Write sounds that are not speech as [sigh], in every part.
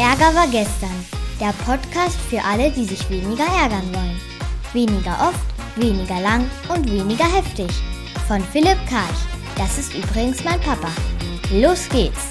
Ärger war gestern. Der Podcast für alle, die sich weniger ärgern wollen. Weniger oft, weniger lang und weniger heftig. Von Philipp Karch. Das ist übrigens mein Papa. Los geht's!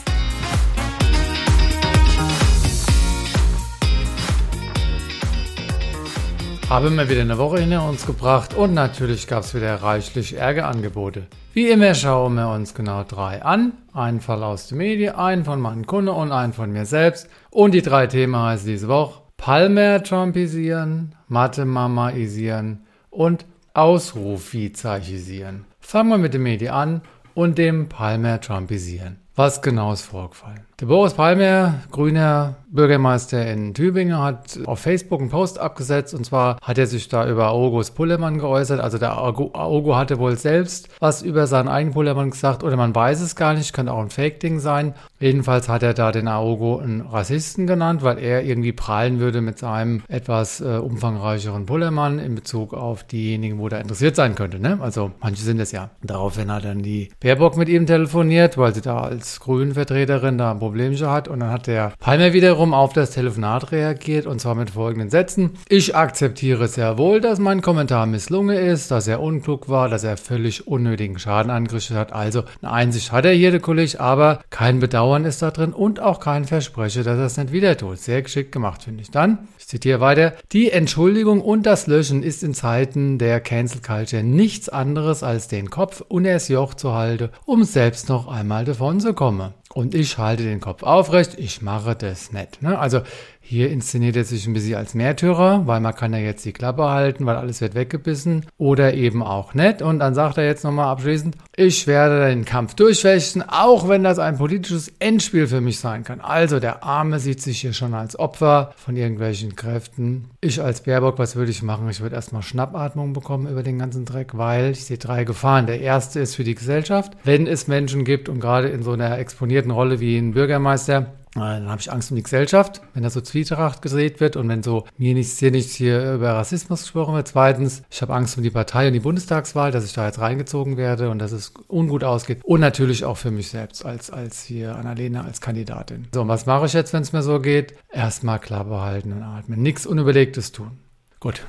Haben wir wieder eine Woche hinter uns gebracht und natürlich gab es wieder reichlich Ärgerangebote. Wie immer schauen wir uns genau drei an. Einen Fall aus der Medien, einen von meinen Kunden und einen von mir selbst. Und die drei Themen heißen diese Woche Palmer Trumpisieren, Mathe Mamaisieren und Ausrufvizeichisieren. Fangen wir mit dem Medien an und dem Palmer Trumpisieren. Was genau ist vorgefallen? Der Boris Palmer, grüner Bürgermeister in Tübingen, hat auf Facebook einen Post abgesetzt und zwar hat er sich da über August Pullermann geäußert. Also der Augo hatte wohl selbst was über seinen eigenen Pullermann gesagt oder man weiß es gar nicht, könnte auch ein Fake-Ding sein. Jedenfalls hat er da den Aogo einen Rassisten genannt, weil er irgendwie prallen würde mit seinem etwas äh, umfangreicheren Pullermann in Bezug auf diejenigen, wo der interessiert sein könnte. Ne? Also manche sind es ja. Daraufhin hat dann die Baerbock mit ihm telefoniert, weil sie da als Grünenvertreterin da ein Problemchen hat. Und dann hat der Palmer wiederum auf das Telefonat reagiert und zwar mit folgenden Sätzen. Ich akzeptiere sehr wohl, dass mein Kommentar misslungen ist, dass er unklug war, dass er völlig unnötigen Schaden angerichtet hat. Also eine Einsicht hat er hier, der Kollege, aber kein Bedauern ist da drin und auch kein Versprechen, dass er es nicht wieder tut. Sehr geschickt gemacht, finde ich. Dann, ich zitiere weiter, die Entschuldigung und das Löschen ist in Zeiten der Cancel Culture nichts anderes als den Kopf unter das Joch zu halten, um selbst noch einmal davon zu kommen. Und ich halte den Kopf aufrecht, ich mache das nicht. Ne? Also hier inszeniert er sich ein bisschen als Märtyrer, weil man kann ja jetzt die Klappe halten, weil alles wird weggebissen oder eben auch nicht. Und dann sagt er jetzt nochmal abschließend, ich werde den Kampf durchfechten, auch wenn das ein politisches Endspiel für mich sein kann. Also der Arme sieht sich hier schon als Opfer von irgendwelchen Kräften. Ich als Baerbock, was würde ich machen? Ich würde erstmal Schnappatmung bekommen über den ganzen Dreck, weil ich sehe drei Gefahren. Der erste ist für die Gesellschaft. Wenn es Menschen gibt und gerade in so einer exponierten Rolle wie ein Bürgermeister, dann habe ich Angst um die Gesellschaft, wenn da so Zwietracht gesät wird und wenn so mir nichts hier nichts hier über Rassismus gesprochen wird. Zweitens, ich habe Angst um die Partei und die Bundestagswahl, dass ich da jetzt reingezogen werde und dass es ungut ausgeht. Und natürlich auch für mich selbst als, als hier Annalena als Kandidatin. So, und was mache ich jetzt, wenn es mir so geht? Erstmal klar behalten und atmen. Nichts Unüberlegtes tun. Gut,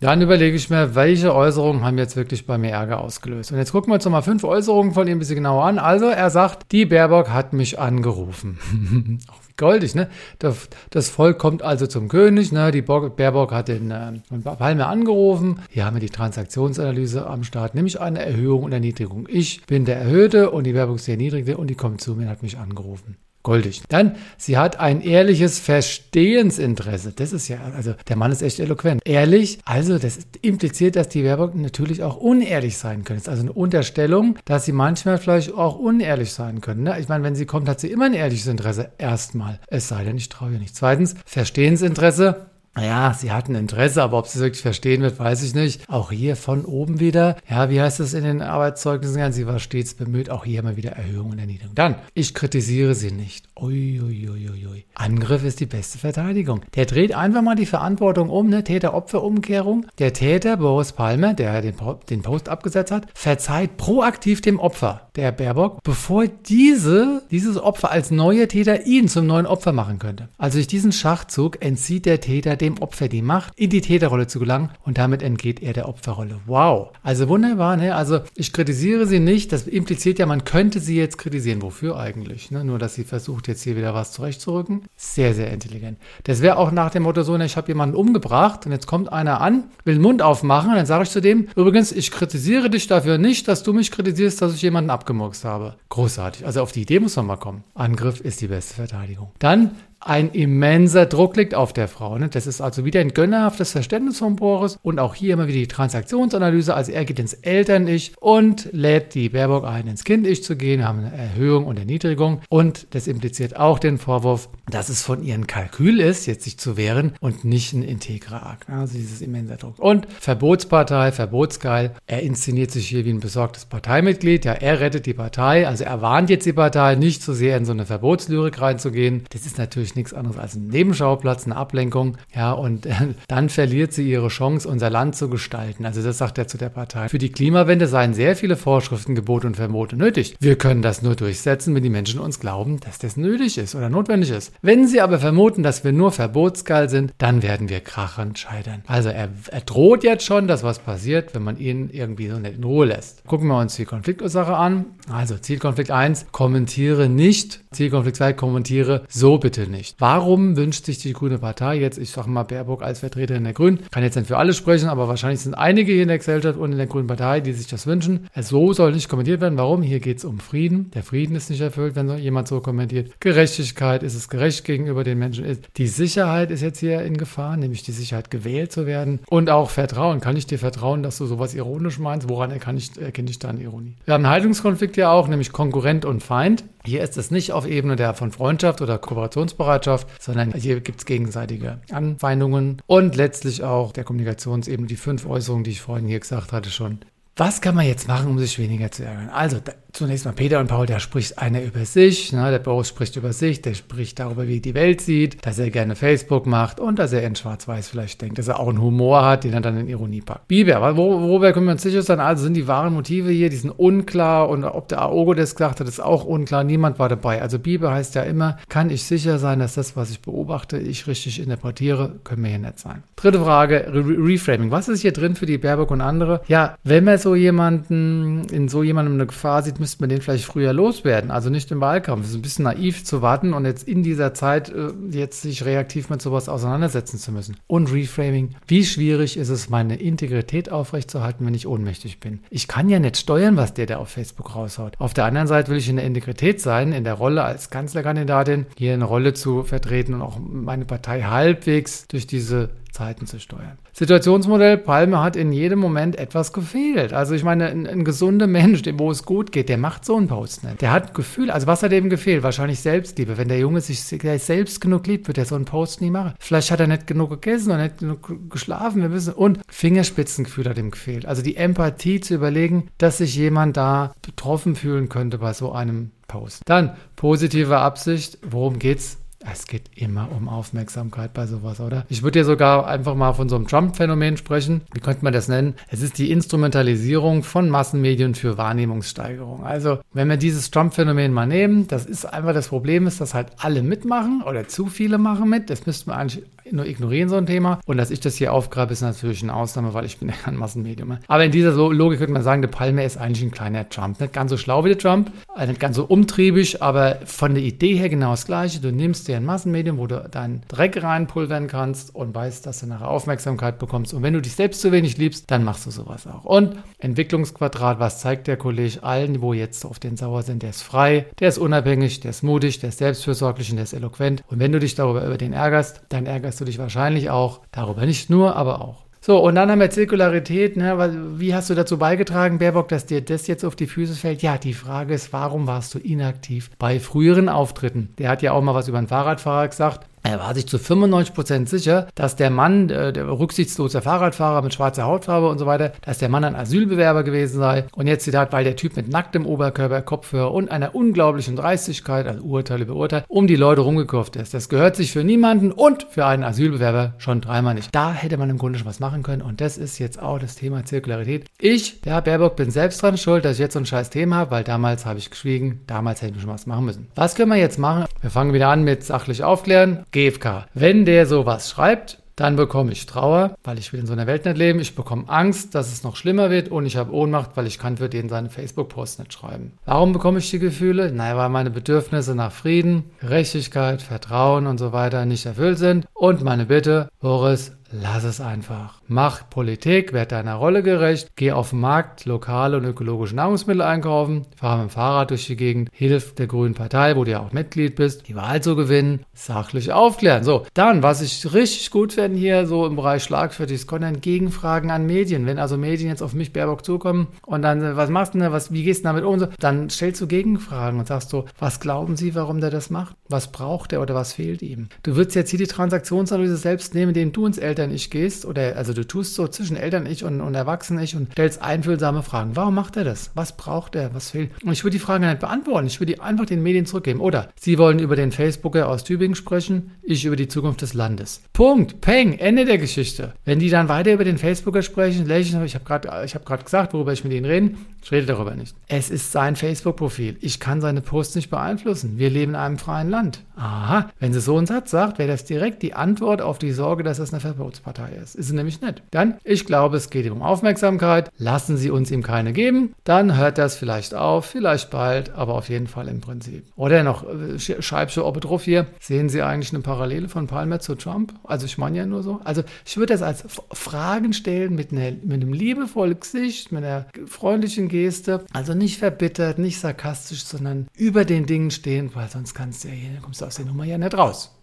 dann überlege ich mir, welche Äußerungen haben jetzt wirklich bei mir Ärger ausgelöst. Und jetzt gucken wir uns nochmal fünf Äußerungen von ihm ein bisschen genauer an. Also er sagt, die Baerbock hat mich angerufen. [laughs] Auch wie goldig, ne? Das, das, Volk kommt also zum König, ne? Die Baerbock hat den äh, Palme angerufen. Hier haben wir die Transaktionsanalyse am Start, nämlich eine Erhöhung und Erniedrigung. Ich bin der Erhöhte und die Baerbock ist der Erniedrigte und die kommt zu mir und hat mich angerufen goldig. Dann, sie hat ein ehrliches Verstehensinteresse. Das ist ja, also der Mann ist echt eloquent. Ehrlich, also das impliziert, dass die Werbung natürlich auch unehrlich sein können. Das ist also eine Unterstellung, dass sie manchmal vielleicht auch unehrlich sein können. Ne? Ich meine, wenn sie kommt, hat sie immer ein ehrliches Interesse. Erstmal. Es sei denn, ich traue ihr nicht. Zweitens, Verstehensinteresse. Naja, sie hatten Interesse, aber ob sie es wirklich verstehen wird, weiß ich nicht. Auch hier von oben wieder. Ja, wie heißt es in den Arbeitszeugnissen? Sie war stets bemüht. Auch hier mal wieder Erhöhung und Erniedrigung. Dann, ich kritisiere sie nicht. Uiuiuiui. Angriff ist die beste Verteidigung. Der dreht einfach mal die Verantwortung um, ne? Täter-Opfer-Umkehrung. Der Täter, Boris Palmer, der den, den Post abgesetzt hat, verzeiht proaktiv dem Opfer, der Baerbock, bevor diese, dieses Opfer als neuer Täter ihn zum neuen Opfer machen könnte. Also durch diesen Schachzug entzieht der Täter dem Opfer die Macht, in die Täterrolle zu gelangen und damit entgeht er der Opferrolle. Wow. Also wunderbar, ne? Also ich kritisiere sie nicht. Das impliziert ja, man könnte sie jetzt kritisieren. Wofür eigentlich? Ne? Nur, dass sie versucht, jetzt hier wieder was zurechtzurücken. Sehr, sehr intelligent. Das wäre auch nach dem Motto so, ne, ich habe jemanden umgebracht und jetzt kommt einer an, will den Mund aufmachen und dann sage ich zu dem, übrigens, ich kritisiere dich dafür nicht, dass du mich kritisierst, dass ich jemanden abgemurkst habe. Großartig. Also auf die Idee muss man mal kommen. Angriff ist die beste Verteidigung. Dann ein immenser Druck liegt auf der Frau. Ne? Das ist also wieder ein gönnerhaftes Verständnis von Boris und auch hier immer wieder die Transaktionsanalyse. Also er geht ins Eltern-Ich und lädt die Baerbock ein, ins Kind-Ich zu gehen. Wir haben eine Erhöhung und Erniedrigung und das impliziert auch den Vorwurf, dass es von ihrem Kalkül ist, jetzt sich zu wehren und nicht ein integrer Akt. Also dieses immenser Druck. Und Verbotspartei, verbotsgeil. Er inszeniert sich hier wie ein besorgtes Parteimitglied. Ja, er rettet die Partei. Also er warnt jetzt die Partei, nicht so sehr in so eine Verbotslyrik reinzugehen. Das ist natürlich nichts anderes als ein Nebenschauplatz, eine Ablenkung. Ja, und äh, dann verliert sie ihre Chance, unser Land zu gestalten. Also das sagt er zu der Partei. Für die Klimawende seien sehr viele Vorschriften, Gebote und Verbote nötig. Wir können das nur durchsetzen, wenn die Menschen uns glauben, dass das nötig ist oder notwendig ist. Wenn sie aber vermuten, dass wir nur verbotsgeil sind, dann werden wir krachend scheitern. Also er, er droht jetzt schon, dass was passiert, wenn man ihn irgendwie so nicht in Ruhe lässt. Gucken wir uns die Konfliktursache an. Also Zielkonflikt 1, kommentiere nicht. Zielkonflikt 2, kommentiere so bitte nicht. Warum wünscht sich die Grüne Partei jetzt, ich sage mal Baerbock als Vertreterin der Grünen, kann jetzt nicht für alle sprechen, aber wahrscheinlich sind einige hier in der Gesellschaft und in der Grünen Partei, die sich das wünschen. So soll nicht kommentiert werden. Warum? Hier geht es um Frieden. Der Frieden ist nicht erfüllt, wenn jemand so kommentiert. Gerechtigkeit, ist es gerecht gegenüber den Menschen? Die Sicherheit ist jetzt hier in Gefahr, nämlich die Sicherheit gewählt zu werden. Und auch Vertrauen. Kann ich dir vertrauen, dass du sowas ironisch meinst? Woran erkenne ich, erkenne ich dann Ironie? Wir haben einen Haltungskonflikt ja auch, nämlich Konkurrent und Feind. Hier ist es nicht auf Ebene der von Freundschaft oder Kooperationsbereitschaft, sondern hier gibt es gegenseitige Anfeindungen und letztlich auch der Kommunikationsebene, die fünf Äußerungen, die ich vorhin hier gesagt hatte, schon. Was kann man jetzt machen, um sich weniger zu ärgern? Also, zunächst mal Peter und Paul, da spricht einer über sich, ne? der Boris spricht über sich, der spricht darüber, wie die Welt sieht, dass er gerne Facebook macht und dass er in Schwarz-Weiß vielleicht denkt, dass er auch einen Humor hat, den er dann in Ironie packt. Biber, worüber können wir uns sicher sein? Also sind die wahren Motive hier, die sind unklar und ob der Aogo das gesagt hat, ist auch unklar, niemand war dabei. Also Biber heißt ja immer, kann ich sicher sein, dass das, was ich beobachte, ich richtig interpretiere, können wir hier nicht sein. Dritte Frage, Re Reframing. Was ist hier drin für die Baerbock und andere? Ja, wenn man so jemanden, in so jemandem eine Gefahr sieht, müsste man den vielleicht früher loswerden. Also nicht im Wahlkampf. Es ist ein bisschen naiv zu warten und jetzt in dieser Zeit äh, jetzt sich reaktiv mit sowas auseinandersetzen zu müssen. Und Reframing. Wie schwierig ist es, meine Integrität aufrechtzuerhalten, wenn ich ohnmächtig bin? Ich kann ja nicht steuern, was der da auf Facebook raushaut. Auf der anderen Seite will ich in der Integrität sein, in der Rolle als Kanzlerkandidatin, hier eine Rolle zu vertreten und auch meine Partei halbwegs durch diese Zeiten zu steuern. Situationsmodell Palme hat in jedem Moment etwas gefehlt. Also ich meine, ein, ein gesunder Mensch, dem wo es gut geht, der macht so einen Post nicht. Der hat Gefühl, also was hat dem gefehlt? Wahrscheinlich Selbstliebe. Wenn der Junge sich selbst genug liebt, wird er so einen Post nie machen. Vielleicht hat er nicht genug gegessen oder nicht genug geschlafen, wir wissen. Und Fingerspitzengefühl hat ihm gefehlt. Also die Empathie zu überlegen, dass sich jemand da betroffen fühlen könnte bei so einem Post. Dann positive Absicht. Worum geht's? Es geht immer um Aufmerksamkeit bei sowas, oder? Ich würde ja sogar einfach mal von so einem Trump-Phänomen sprechen. Wie könnte man das nennen? Es ist die Instrumentalisierung von Massenmedien für Wahrnehmungssteigerung. Also, wenn wir dieses Trump-Phänomen mal nehmen, das ist einfach das Problem ist, dass halt alle mitmachen oder zu viele machen mit. Das müssten wir eigentlich nur ignorieren, so ein Thema. Und dass ich das hier aufgrabe, ist natürlich eine Ausnahme, weil ich bin [laughs] ja ein Massenmedium. Aber in dieser Logik könnte man sagen, der Palme ist eigentlich ein kleiner Trump. Nicht ganz so schlau wie der Trump, äh, nicht ganz so umtriebig, aber von der Idee her genau das Gleiche. Du nimmst dir ein Massenmedium, wo du deinen Dreck reinpulvern kannst und weißt, dass du nachher Aufmerksamkeit bekommst. Und wenn du dich selbst zu wenig liebst, dann machst du sowas auch. Und Entwicklungsquadrat, was zeigt der Kollege allen, wo jetzt auf den sauer sind? Der ist frei, der ist unabhängig, der ist mutig, der ist selbstfürsorglich und der ist eloquent. Und wenn du dich darüber über den ärgerst, dann ärgerst du dich wahrscheinlich auch darüber. Nicht nur, aber auch. So, und dann haben wir Zirkularität. Ne? Wie hast du dazu beigetragen, Baerbock, dass dir das jetzt auf die Füße fällt? Ja, die Frage ist, warum warst du inaktiv bei früheren Auftritten? Der hat ja auch mal was über einen Fahrradfahrer gesagt. Er war sich zu 95% sicher, dass der Mann, äh, der rücksichtslose Fahrradfahrer mit schwarzer Hautfarbe und so weiter, dass der Mann ein Asylbewerber gewesen sei. Und jetzt Zitat, weil der Typ mit nacktem Oberkörper, Kopfhörer und einer unglaublichen Dreistigkeit, also Urteile über Urteil, um die Leute rumgekurft ist. Das gehört sich für niemanden und für einen Asylbewerber schon dreimal nicht. Da hätte man im Grunde schon was machen können. Und das ist jetzt auch das Thema Zirkularität. Ich, der Herr Baerbock, bin selbst dran schuld, dass ich jetzt so ein scheiß Thema habe, weil damals habe ich geschwiegen. Damals hätte ich schon was machen müssen. Was können wir jetzt machen? Wir fangen wieder an mit sachlich aufklären. GFK. Wenn der sowas schreibt, dann bekomme ich Trauer, weil ich will in so einer Welt nicht leben. Ich bekomme Angst, dass es noch schlimmer wird und ich habe Ohnmacht, weil ich kann für den seine Facebook-Post nicht schreiben. Warum bekomme ich die Gefühle? Naja, weil meine Bedürfnisse nach Frieden, Gerechtigkeit, Vertrauen und so weiter nicht erfüllt sind. Und meine Bitte, Boris, lass es einfach. Mach Politik, werd deiner Rolle gerecht, geh auf den Markt, lokale und ökologische Nahrungsmittel einkaufen, fahr mit dem Fahrrad durch die Gegend, hilf der Grünen Partei, wo du ja auch Mitglied bist, die Wahl zu gewinnen, sachlich aufklären. So, dann, was ich richtig gut finde hier, so im Bereich schlagfertiges Content, Gegenfragen an Medien. Wenn also Medien jetzt auf mich Baerbock zukommen und dann, äh, was machst du denn, was, wie gehst du damit um? So, dann stellst du Gegenfragen und sagst so, was glauben Sie, warum der das macht? Was braucht er oder was fehlt ihm? Du würdest jetzt hier die Transaktionsanalyse selbst nehmen, indem du ins Eltern Eltern-Ich gehst, oder also du tust so zwischen Eltern-Ich und, und Erwachsenen-Ich und stellst einfühlsame Fragen. Warum macht er das? Was braucht er? Was fehlt? Und ich würde die Fragen nicht beantworten. Ich würde die einfach den Medien zurückgeben. Oder Sie wollen über den Facebooker aus Tübingen sprechen, ich über die Zukunft des Landes. Punkt. Peng. Ende der Geschichte. Wenn die dann weiter über den Facebooker sprechen, lächeln, ich habe gerade hab gesagt, worüber ich mit ihnen reden, ich rede darüber nicht. Es ist sein Facebook-Profil. Ich kann seine Posts nicht beeinflussen. Wir leben in einem freien Land. Aha, wenn sie so einen Satz sagt, wäre das direkt die Antwort auf die Sorge, dass das eine Verbotspartei ist. Ist sie nämlich nicht. Dann, ich glaube, es geht ihm um Aufmerksamkeit. Lassen Sie uns ihm keine geben. Dann hört das vielleicht auf, vielleicht bald, aber auf jeden Fall im Prinzip. Oder noch, äh, Scheibsche Obedruff hier. Sehen Sie eigentlich eine Parallele von Palmer zu Trump? Also ich meine ja nur so. Also ich würde das als Fragen stellen mit, einer, mit einem liebevollen Gesicht, mit einer freundlichen Geste. Also nicht verbittert, nicht sarkastisch, sondern über den Dingen stehen, weil sonst kannst du ja hier, kommst du aus der Nummer ja nicht raus.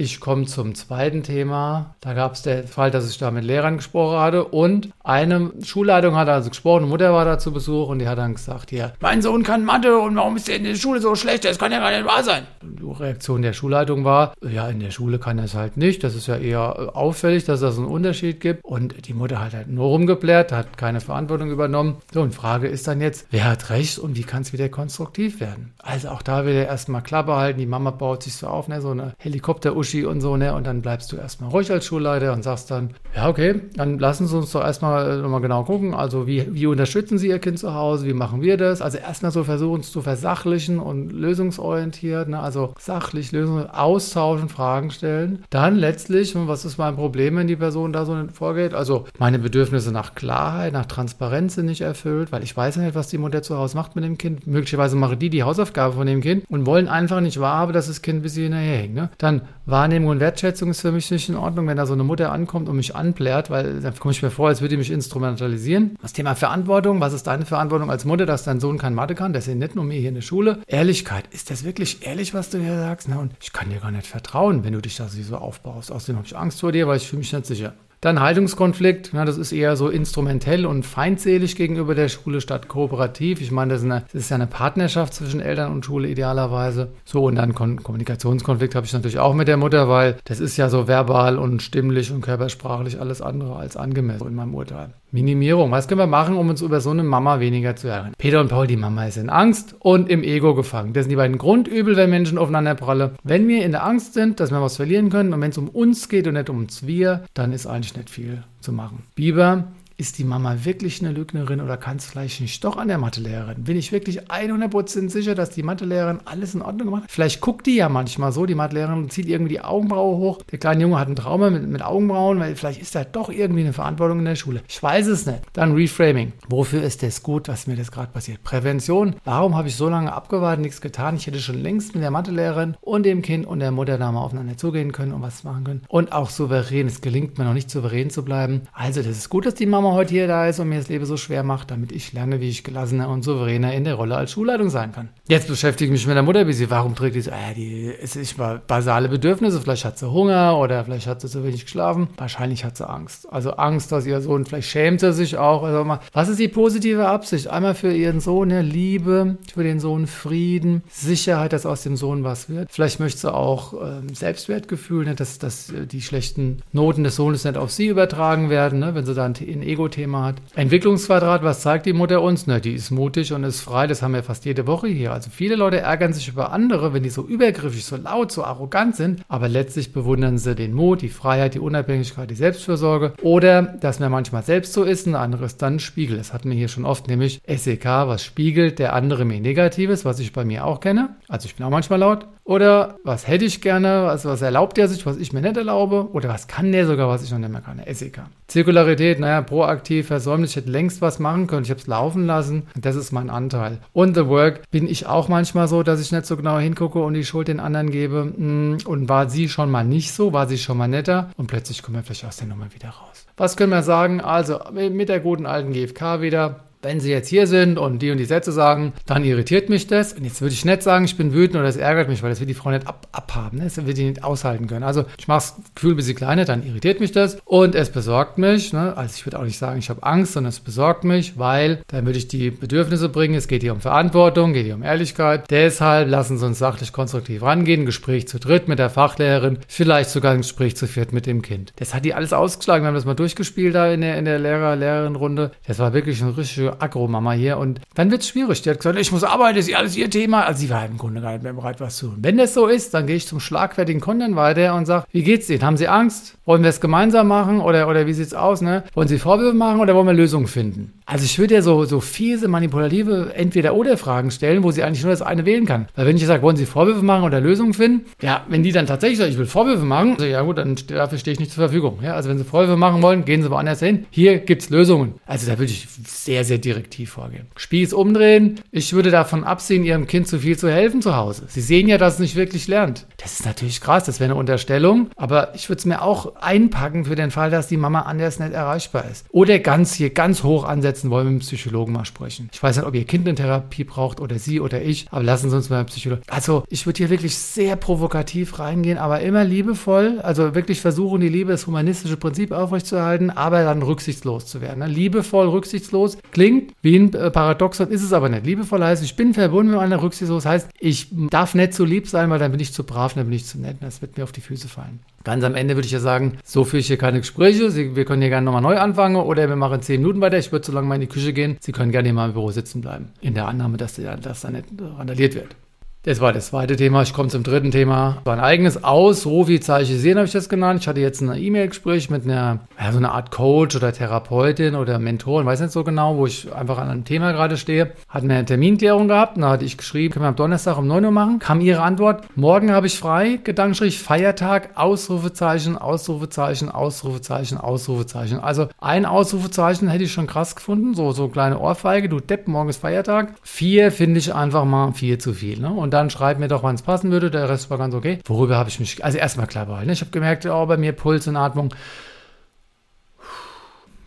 Ich komme zum zweiten Thema. Da gab es den Fall, dass ich da mit Lehrern gesprochen hatte und eine Schulleitung hat also gesprochen, Mutter war da zu Besuch und die hat dann gesagt, hier, mein Sohn kann Mathe und warum ist der in der Schule so schlecht? Das kann ja gar nicht wahr sein. Die Reaktion der Schulleitung war, ja, in der Schule kann er es halt nicht. Das ist ja eher auffällig, dass es einen Unterschied gibt. Und die Mutter hat halt nur rumgeplärt, hat keine Verantwortung übernommen. So, und Frage ist dann jetzt, wer hat recht und wie kann es wieder konstruktiv werden? Also auch da wieder erstmal Klappe halten, die Mama baut sich so auf, ne, so eine Helikopter-Uschi Uschi und so, ne? Und dann bleibst du erstmal ruhig als Schulleiter und sagst dann, ja, okay, dann lassen Sie uns doch erstmal äh, nochmal genau gucken. Also, wie, wie unterstützen Sie Ihr Kind zu Hause? Wie machen wir das? Also, erstmal so versuchen es zu versachlichen und lösungsorientiert, ne? Also, sachlich Lösungen austauschen, Fragen stellen. Dann letztlich, was ist mein Problem, wenn die Person da so vorgeht? Also, meine Bedürfnisse nach Klarheit, nach Transparenz sind nicht erfüllt, weil ich weiß ja nicht, was die Mutter zu Hause macht mit dem Kind. Möglicherweise mache die die Hausaufgabe von dem Kind und wollen einfach nicht wahrhaben, dass das Kind bis sie hinterher hängt. Ne? Dann Wahrnehmung und Wertschätzung ist für mich nicht in Ordnung, wenn da so eine Mutter ankommt und mich anplärt, weil dann komme ich mir vor, als würde die mich instrumentalisieren. Das Thema Verantwortung, was ist deine Verantwortung als Mutter, dass dein Sohn kein Mathe kann? Das ist nicht nur mir hier in der Schule. Ehrlichkeit, ist das wirklich ehrlich, was du hier sagst? Na, und ich kann dir gar nicht vertrauen, wenn du dich da so aufbaust. Außerdem habe ich Angst vor dir, weil ich fühle mich nicht sicher. Dann Haltungskonflikt, na, das ist eher so instrumentell und feindselig gegenüber der Schule statt kooperativ. Ich meine, das ist, eine, das ist ja eine Partnerschaft zwischen Eltern und Schule idealerweise. So, und dann Kon Kommunikationskonflikt habe ich natürlich auch mit der Mutter, weil das ist ja so verbal und stimmlich und körpersprachlich alles andere als angemessen in meinem Urteil. Minimierung. Was können wir machen, um uns über so eine Mama weniger zu ärgern? Peter und Paul, die Mama ist in Angst und im Ego gefangen. Das sind die beiden Grundübel, wenn Menschen aufeinander prallen. Wenn wir in der Angst sind, dass wir was verlieren können und wenn es um uns geht und nicht um uns wir, dann ist eigentlich nicht viel zu machen. Biber, ist die Mama wirklich eine Lügnerin oder kann es vielleicht nicht doch an der Mathelehrerin? Bin ich wirklich 100% sicher, dass die Mathelehrerin alles in Ordnung gemacht hat? Vielleicht guckt die ja manchmal so, die Mathelehrerin zieht irgendwie die Augenbraue hoch. Der kleine Junge hat ein Trauma mit, mit Augenbrauen, weil vielleicht ist da doch irgendwie eine Verantwortung in der Schule. Ich weiß es nicht. Dann Reframing. Wofür ist das gut, was mir das gerade passiert? Prävention. Warum habe ich so lange abgewartet, nichts getan? Ich hätte schon längst mit der Mathelehrerin und dem Kind und der Mutter da mal aufeinander zugehen können und was machen können. Und auch souverän. Es gelingt mir noch nicht souverän zu bleiben. Also, das ist gut, dass die Mama heute hier da ist und mir das Leben so schwer macht, damit ich lerne, wie ich gelassener und souveräner in der Rolle als Schulleitung sein kann. Jetzt beschäftige ich mich mit der Mutter ein bisschen. Warum trägt die so? Äh, die es ist basale Bedürfnisse. Vielleicht hat sie Hunger oder vielleicht hat sie zu wenig geschlafen. Wahrscheinlich hat sie Angst. Also Angst, dass ihr Sohn, vielleicht schämt er sich auch. Also mal, was ist die positive Absicht? Einmal für ihren Sohn eine Liebe, für den Sohn Frieden, Sicherheit, dass aus dem Sohn was wird. Vielleicht möchte sie auch ähm, Selbstwertgefühl, ne, dass, dass die schlechten Noten des Sohnes nicht auf sie übertragen werden, ne, wenn sie da ein, ein Ego-Thema hat. Entwicklungsquadrat, was zeigt die Mutter uns? Na, die ist mutig und ist frei. Das haben wir fast jede Woche hier. Also viele Leute ärgern sich über andere, wenn die so übergriffig, so laut, so arrogant sind. Aber letztlich bewundern sie den Mut, die Freiheit, die Unabhängigkeit, die Selbstfürsorge. Oder, dass man manchmal selbst so ist, ein anderes dann Spiegel. Das hatten wir hier schon oft, nämlich SEK, was spiegelt der andere mir Negatives, was ich bei mir auch kenne. Also ich bin auch manchmal laut. Oder was hätte ich gerne, also was erlaubt er sich, was ich mir nicht erlaube? Oder was kann der sogar, was ich noch nicht mehr kann? SEK. Zirkularität, naja, proaktiv, versäumlich, ich hätte längst was machen können, ich habe es laufen lassen. Das ist mein Anteil. Und The Work bin ich auch manchmal so, dass ich nicht so genau hingucke und die Schuld den anderen gebe. Hm, und war sie schon mal nicht so, war sie schon mal netter und plötzlich kommen wir vielleicht aus der Nummer wieder raus. Was können wir sagen? Also mit der guten alten GFK wieder wenn Sie jetzt hier sind und die und die Sätze sagen, dann irritiert mich das. Und jetzt würde ich nicht sagen, ich bin wütend oder es ärgert mich, weil das wird die Frau nicht ab, abhaben. Ne? Das wird die nicht aushalten können. Also ich mache das Gefühl ein bisschen kleiner, dann irritiert mich das und es besorgt mich. Ne? Also ich würde auch nicht sagen, ich habe Angst, sondern es besorgt mich, weil dann würde ich die Bedürfnisse bringen. Es geht hier um Verantwortung, geht hier um Ehrlichkeit. Deshalb lassen Sie uns sachlich konstruktiv rangehen. Ein Gespräch zu dritt mit der Fachlehrerin, vielleicht sogar ein Gespräch zu viert mit dem Kind. Das hat die alles ausgeschlagen. Wir haben das mal durchgespielt da in der, in der Lehrer-Lehrerin-Runde. Das war wirklich eine richtige Agro-Mama hier. Und dann wird es schwierig. Die hat gesagt, ich muss arbeiten, ist alles ihr Thema. Also sie war im Grunde gar nicht mehr bereit, was zu tun. Wenn das so ist, dann gehe ich zum schlagfertigen Content weiter und sage, wie geht's Ihnen? Haben Sie Angst? Wollen wir es gemeinsam machen? Oder, oder wie sieht's aus? Ne? Wollen Sie Vorwürfe machen oder wollen wir Lösungen finden? Also ich würde ja so, so fiese, manipulative Entweder-Oder-Fragen stellen, wo sie eigentlich nur das eine wählen kann. Weil wenn ich sage, wollen Sie Vorwürfe machen oder Lösungen finden? Ja, wenn die dann tatsächlich sagt, ich will Vorwürfe machen, also ja gut, dann dafür stehe ich nicht zur Verfügung. Ja, also wenn Sie Vorwürfe machen wollen, gehen Sie woanders hin. Hier gibt's Lösungen. Also da würde ich sehr, sehr direktiv vorgehen. Spieß umdrehen. Ich würde davon absehen, Ihrem Kind zu viel zu helfen zu Hause. Sie sehen ja, dass es nicht wirklich lernt. Das ist natürlich krass, das wäre eine Unterstellung. Aber ich würde es mir auch einpacken für den Fall, dass die Mama anders nicht erreichbar ist. Oder ganz hier ganz hoch ansetzen wollen, mit dem Psychologen mal sprechen. Ich weiß nicht, ob Ihr Kind eine Therapie braucht oder Sie oder ich, aber lassen Sie uns mal einen Psychologen. Also ich würde hier wirklich sehr provokativ reingehen, aber immer liebevoll. Also wirklich versuchen, die Liebe, das humanistische Prinzip aufrechtzuerhalten, aber dann rücksichtslos zu werden. Ne? Liebevoll, rücksichtslos klingt wie ein äh, Paradoxon, ist es aber nicht. Liebevoll heißt, ich bin verbunden mit einer rücksichtslos, heißt, ich darf nicht zu lieb sein, weil dann bin ich zu brav, dann bin ich zu nett. Das wird mir auf die Füße fallen. Ganz am Ende würde ich ja sagen, so führe ich hier keine Gespräche. Sie, wir können hier gerne nochmal neu anfangen oder wir machen zehn Minuten weiter. Ich würde so lange mal in die Küche gehen. Sie können gerne hier mal im Büro sitzen bleiben. In der Annahme, dass das da nicht randaliert wird. Das war das zweite Thema. Ich komme zum dritten Thema. War ein eigenes Ausrufezeichen sehen, habe ich das genannt. Ich hatte jetzt ein E-Mail-Gespräch mit einer, ja, so einer Art Coach oder Therapeutin oder Mentorin, weiß nicht so genau, wo ich einfach an einem Thema gerade stehe. Hatten wir eine Terminklärung gehabt. Da hatte ich geschrieben, können wir am Donnerstag um 9 Uhr machen. Kam ihre Antwort, morgen habe ich frei. Gedankenstrich, Feiertag, Ausrufezeichen, Ausrufezeichen, Ausrufezeichen, Ausrufezeichen. Also ein Ausrufezeichen hätte ich schon krass gefunden. So, so kleine Ohrfeige. Du Depp, morgen ist Feiertag. Vier finde ich einfach mal vier zu viel. Ne? Und und dann schreib mir doch, wann es passen würde. Der Rest war ganz okay. Worüber habe ich mich, also erstmal klar behalten. Ich habe gemerkt, oh, bei mir Puls und Atmung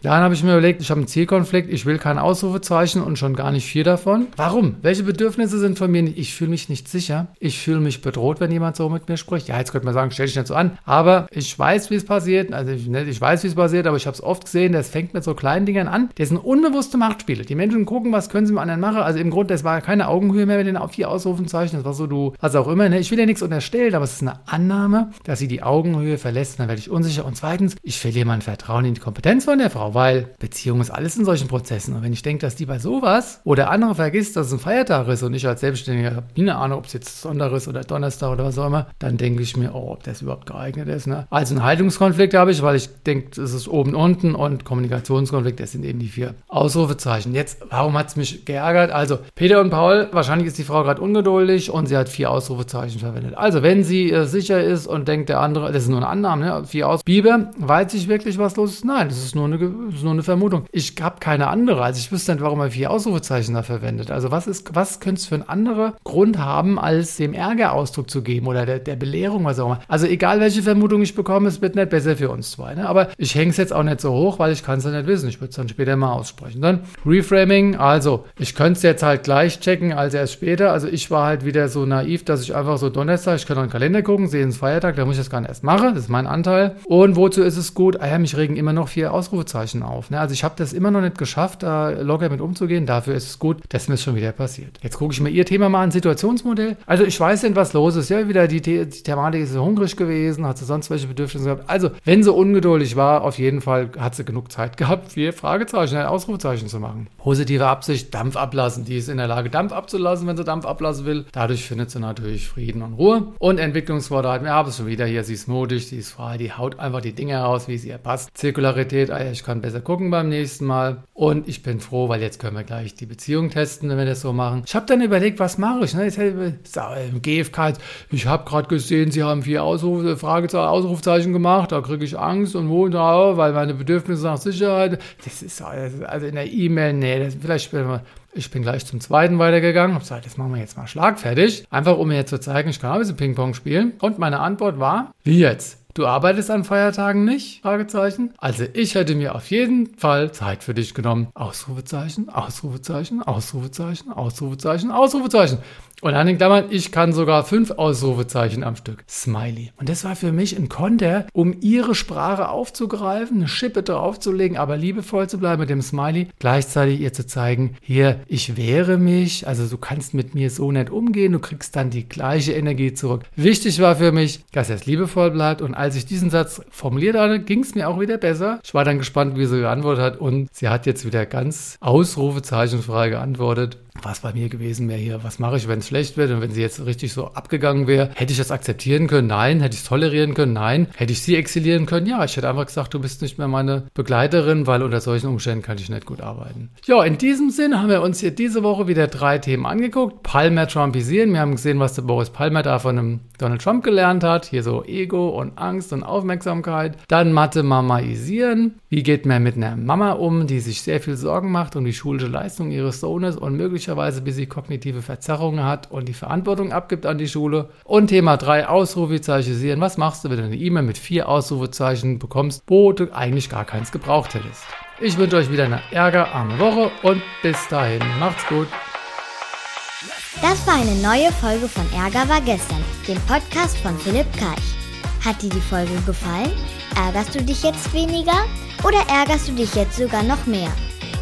dann habe ich mir überlegt, ich habe einen Zielkonflikt, ich will kein Ausrufezeichen und schon gar nicht vier davon. Warum? Welche Bedürfnisse sind von mir nicht? Ich fühle mich nicht sicher. Ich fühle mich bedroht, wenn jemand so mit mir spricht. Ja, jetzt könnte man sagen, stell dich nicht so an. Aber ich weiß, wie es passiert. Also ich, ne, ich weiß, wie es passiert, aber ich habe es oft gesehen, das fängt mit so kleinen Dingern an. Das sind unbewusste Machtspiele. Die Menschen gucken, was können sie mit anderen machen. Also im Grunde, das war keine Augenhöhe mehr mit den vier Ausrufezeichen. Das war so, du, was auch immer. Ne? Ich will ja nichts unterstellen, aber es ist eine Annahme, dass sie die Augenhöhe verlässt. Dann werde ich unsicher. Und zweitens, ich verliere mein Vertrauen in die Kompetenz von der Frau weil Beziehung ist alles in solchen Prozessen. Und wenn ich denke, dass die bei sowas oder andere vergisst, dass es ein Feiertag ist und ich als Selbstständiger habe keine Ahnung, ob es jetzt Sonntag ist oder Donnerstag oder was auch immer, dann denke ich mir, oh, ob das überhaupt geeignet ist. Ne? Also einen Haltungskonflikt habe ich, weil ich denke, es ist oben, unten und Kommunikationskonflikt, das sind eben die vier Ausrufezeichen. Jetzt, warum hat es mich geärgert? Also, Peter und Paul, wahrscheinlich ist die Frau gerade ungeduldig und sie hat vier Ausrufezeichen verwendet. Also, wenn sie äh, sicher ist und denkt, der andere, das ist nur eine Annahme, ne? vier Aus. Biber, weiß ich wirklich, was los ist? Nein, das ist nur eine, ist nur eine Vermutung. Ich habe keine andere. Also ich wüsste nicht, warum er vier Ausrufezeichen da verwendet. Also was ist, was könnte es für einen anderen Grund haben, als dem Ärger Ausdruck zu geben oder der, der Belehrung, was auch immer. Also egal, welche Vermutung ich bekomme, es wird nicht besser für uns zwei. Ne? Aber ich hänge es jetzt auch nicht so hoch, weil ich kann es ja nicht wissen. Ich würde es dann später mal aussprechen. Dann Reframing. Also ich könnte es jetzt halt gleich checken als erst später. Also ich war halt wieder so naiv, dass ich einfach so Donnerstag, ich kann auf den Kalender gucken, sehe es Feiertag, da muss ich das gar nicht erst machen. Das ist mein Anteil. Und wozu ist es gut? Ah ja, mich regen immer noch vier Ausrufezeichen auf. Ne? Also ich habe das immer noch nicht geschafft, da locker mit umzugehen. Dafür ist es gut, dass mir es schon wieder passiert. Jetzt gucke ich mir Ihr Thema mal an, Situationsmodell. Also ich weiß nicht, was los ist. Ja, wieder die, die Thematik ist hungrig gewesen, hat sie sonst welche Bedürfnisse gehabt. Also, wenn sie ungeduldig war, auf jeden Fall hat sie genug Zeit gehabt, vier Fragezeichen, ein Ausrufezeichen zu machen. Positive Absicht, Dampf ablassen. Die ist in der Lage, Dampf abzulassen, wenn sie Dampf ablassen will. Dadurch findet sie natürlich Frieden und Ruhe. Und Entwicklungsvorderheit, wir haben es schon wieder hier. Sie ist mutig, sie ist frei, die haut einfach die Dinge raus, wie es ihr passt. Zirkularität, ah ich kann besser gucken beim nächsten Mal. Und ich bin froh, weil jetzt können wir gleich die Beziehung testen, wenn wir das so machen. Ich habe dann überlegt, was mache ich? Ne? Jetzt im GFK, ich habe gerade gesehen, Sie haben vier Ausruf, Fragezeichen, Ausrufzeichen gemacht, da kriege ich Angst und wo da, weil meine Bedürfnisse nach Sicherheit. Das ist also in der E-Mail, nee, das, vielleicht spielen wir. Ich bin gleich zum zweiten weitergegangen, habe gesagt, das machen wir jetzt mal schlagfertig. Einfach um mir jetzt zu zeigen, ich kann ein bisschen Ping-Pong spielen. Und meine Antwort war, wie jetzt? Du arbeitest an Feiertagen nicht? Fragezeichen. Also ich hätte mir auf jeden Fall Zeit für dich genommen. Ausrufezeichen, Ausrufezeichen, Ausrufezeichen, Ausrufezeichen, Ausrufezeichen. Und an den Klammern, ich kann sogar fünf Ausrufezeichen am Stück. Smiley. Und das war für mich ein Konter, um ihre Sprache aufzugreifen, eine Schippe draufzulegen, aber liebevoll zu bleiben mit dem Smiley. Gleichzeitig ihr zu zeigen, hier, ich wehre mich, also du kannst mit mir so nicht umgehen, du kriegst dann die gleiche Energie zurück. Wichtig war für mich, dass er es liebevoll bleibt. Und als ich diesen Satz formuliert hatte, ging es mir auch wieder besser. Ich war dann gespannt, wie sie geantwortet hat. Und sie hat jetzt wieder ganz ausrufezeichenfrei geantwortet was bei mir gewesen wäre hier, was mache ich, wenn es schlecht wird und wenn sie jetzt richtig so abgegangen wäre, hätte ich das akzeptieren können? Nein. Hätte ich es tolerieren können? Nein. Hätte ich sie exilieren können? Ja. Ich hätte einfach gesagt, du bist nicht mehr meine Begleiterin, weil unter solchen Umständen kann ich nicht gut arbeiten. Ja, in diesem Sinn haben wir uns hier diese Woche wieder drei Themen angeguckt. Palmer Trumpisieren. Wir haben gesehen, was der Boris Palmer da von einem Donald Trump gelernt hat. Hier so Ego und Angst und Aufmerksamkeit. Dann Mathe Mamaisieren. Wie geht man mit einer Mama um, die sich sehr viel Sorgen macht um die schulische Leistung ihres Sohnes und möglicherweise möglicherweise bis sie kognitive Verzerrungen hat und die Verantwortung abgibt an die Schule. Und Thema 3, Ausrufezeichen. Was machst du, wenn du eine E-Mail mit vier Ausrufezeichen bekommst, wo du eigentlich gar keins gebraucht hättest? Ich wünsche euch wieder eine ärgerarme Woche und bis dahin. Macht's gut. Das war eine neue Folge von Ärger war gestern, dem Podcast von Philipp Karch. Hat dir die Folge gefallen? Ärgerst du dich jetzt weniger oder ärgerst du dich jetzt sogar noch mehr?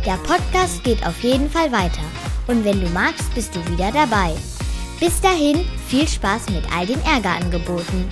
Der Podcast geht auf jeden Fall weiter und wenn du magst, bist du wieder dabei. Bis dahin, viel Spaß mit all den Ärgerangeboten.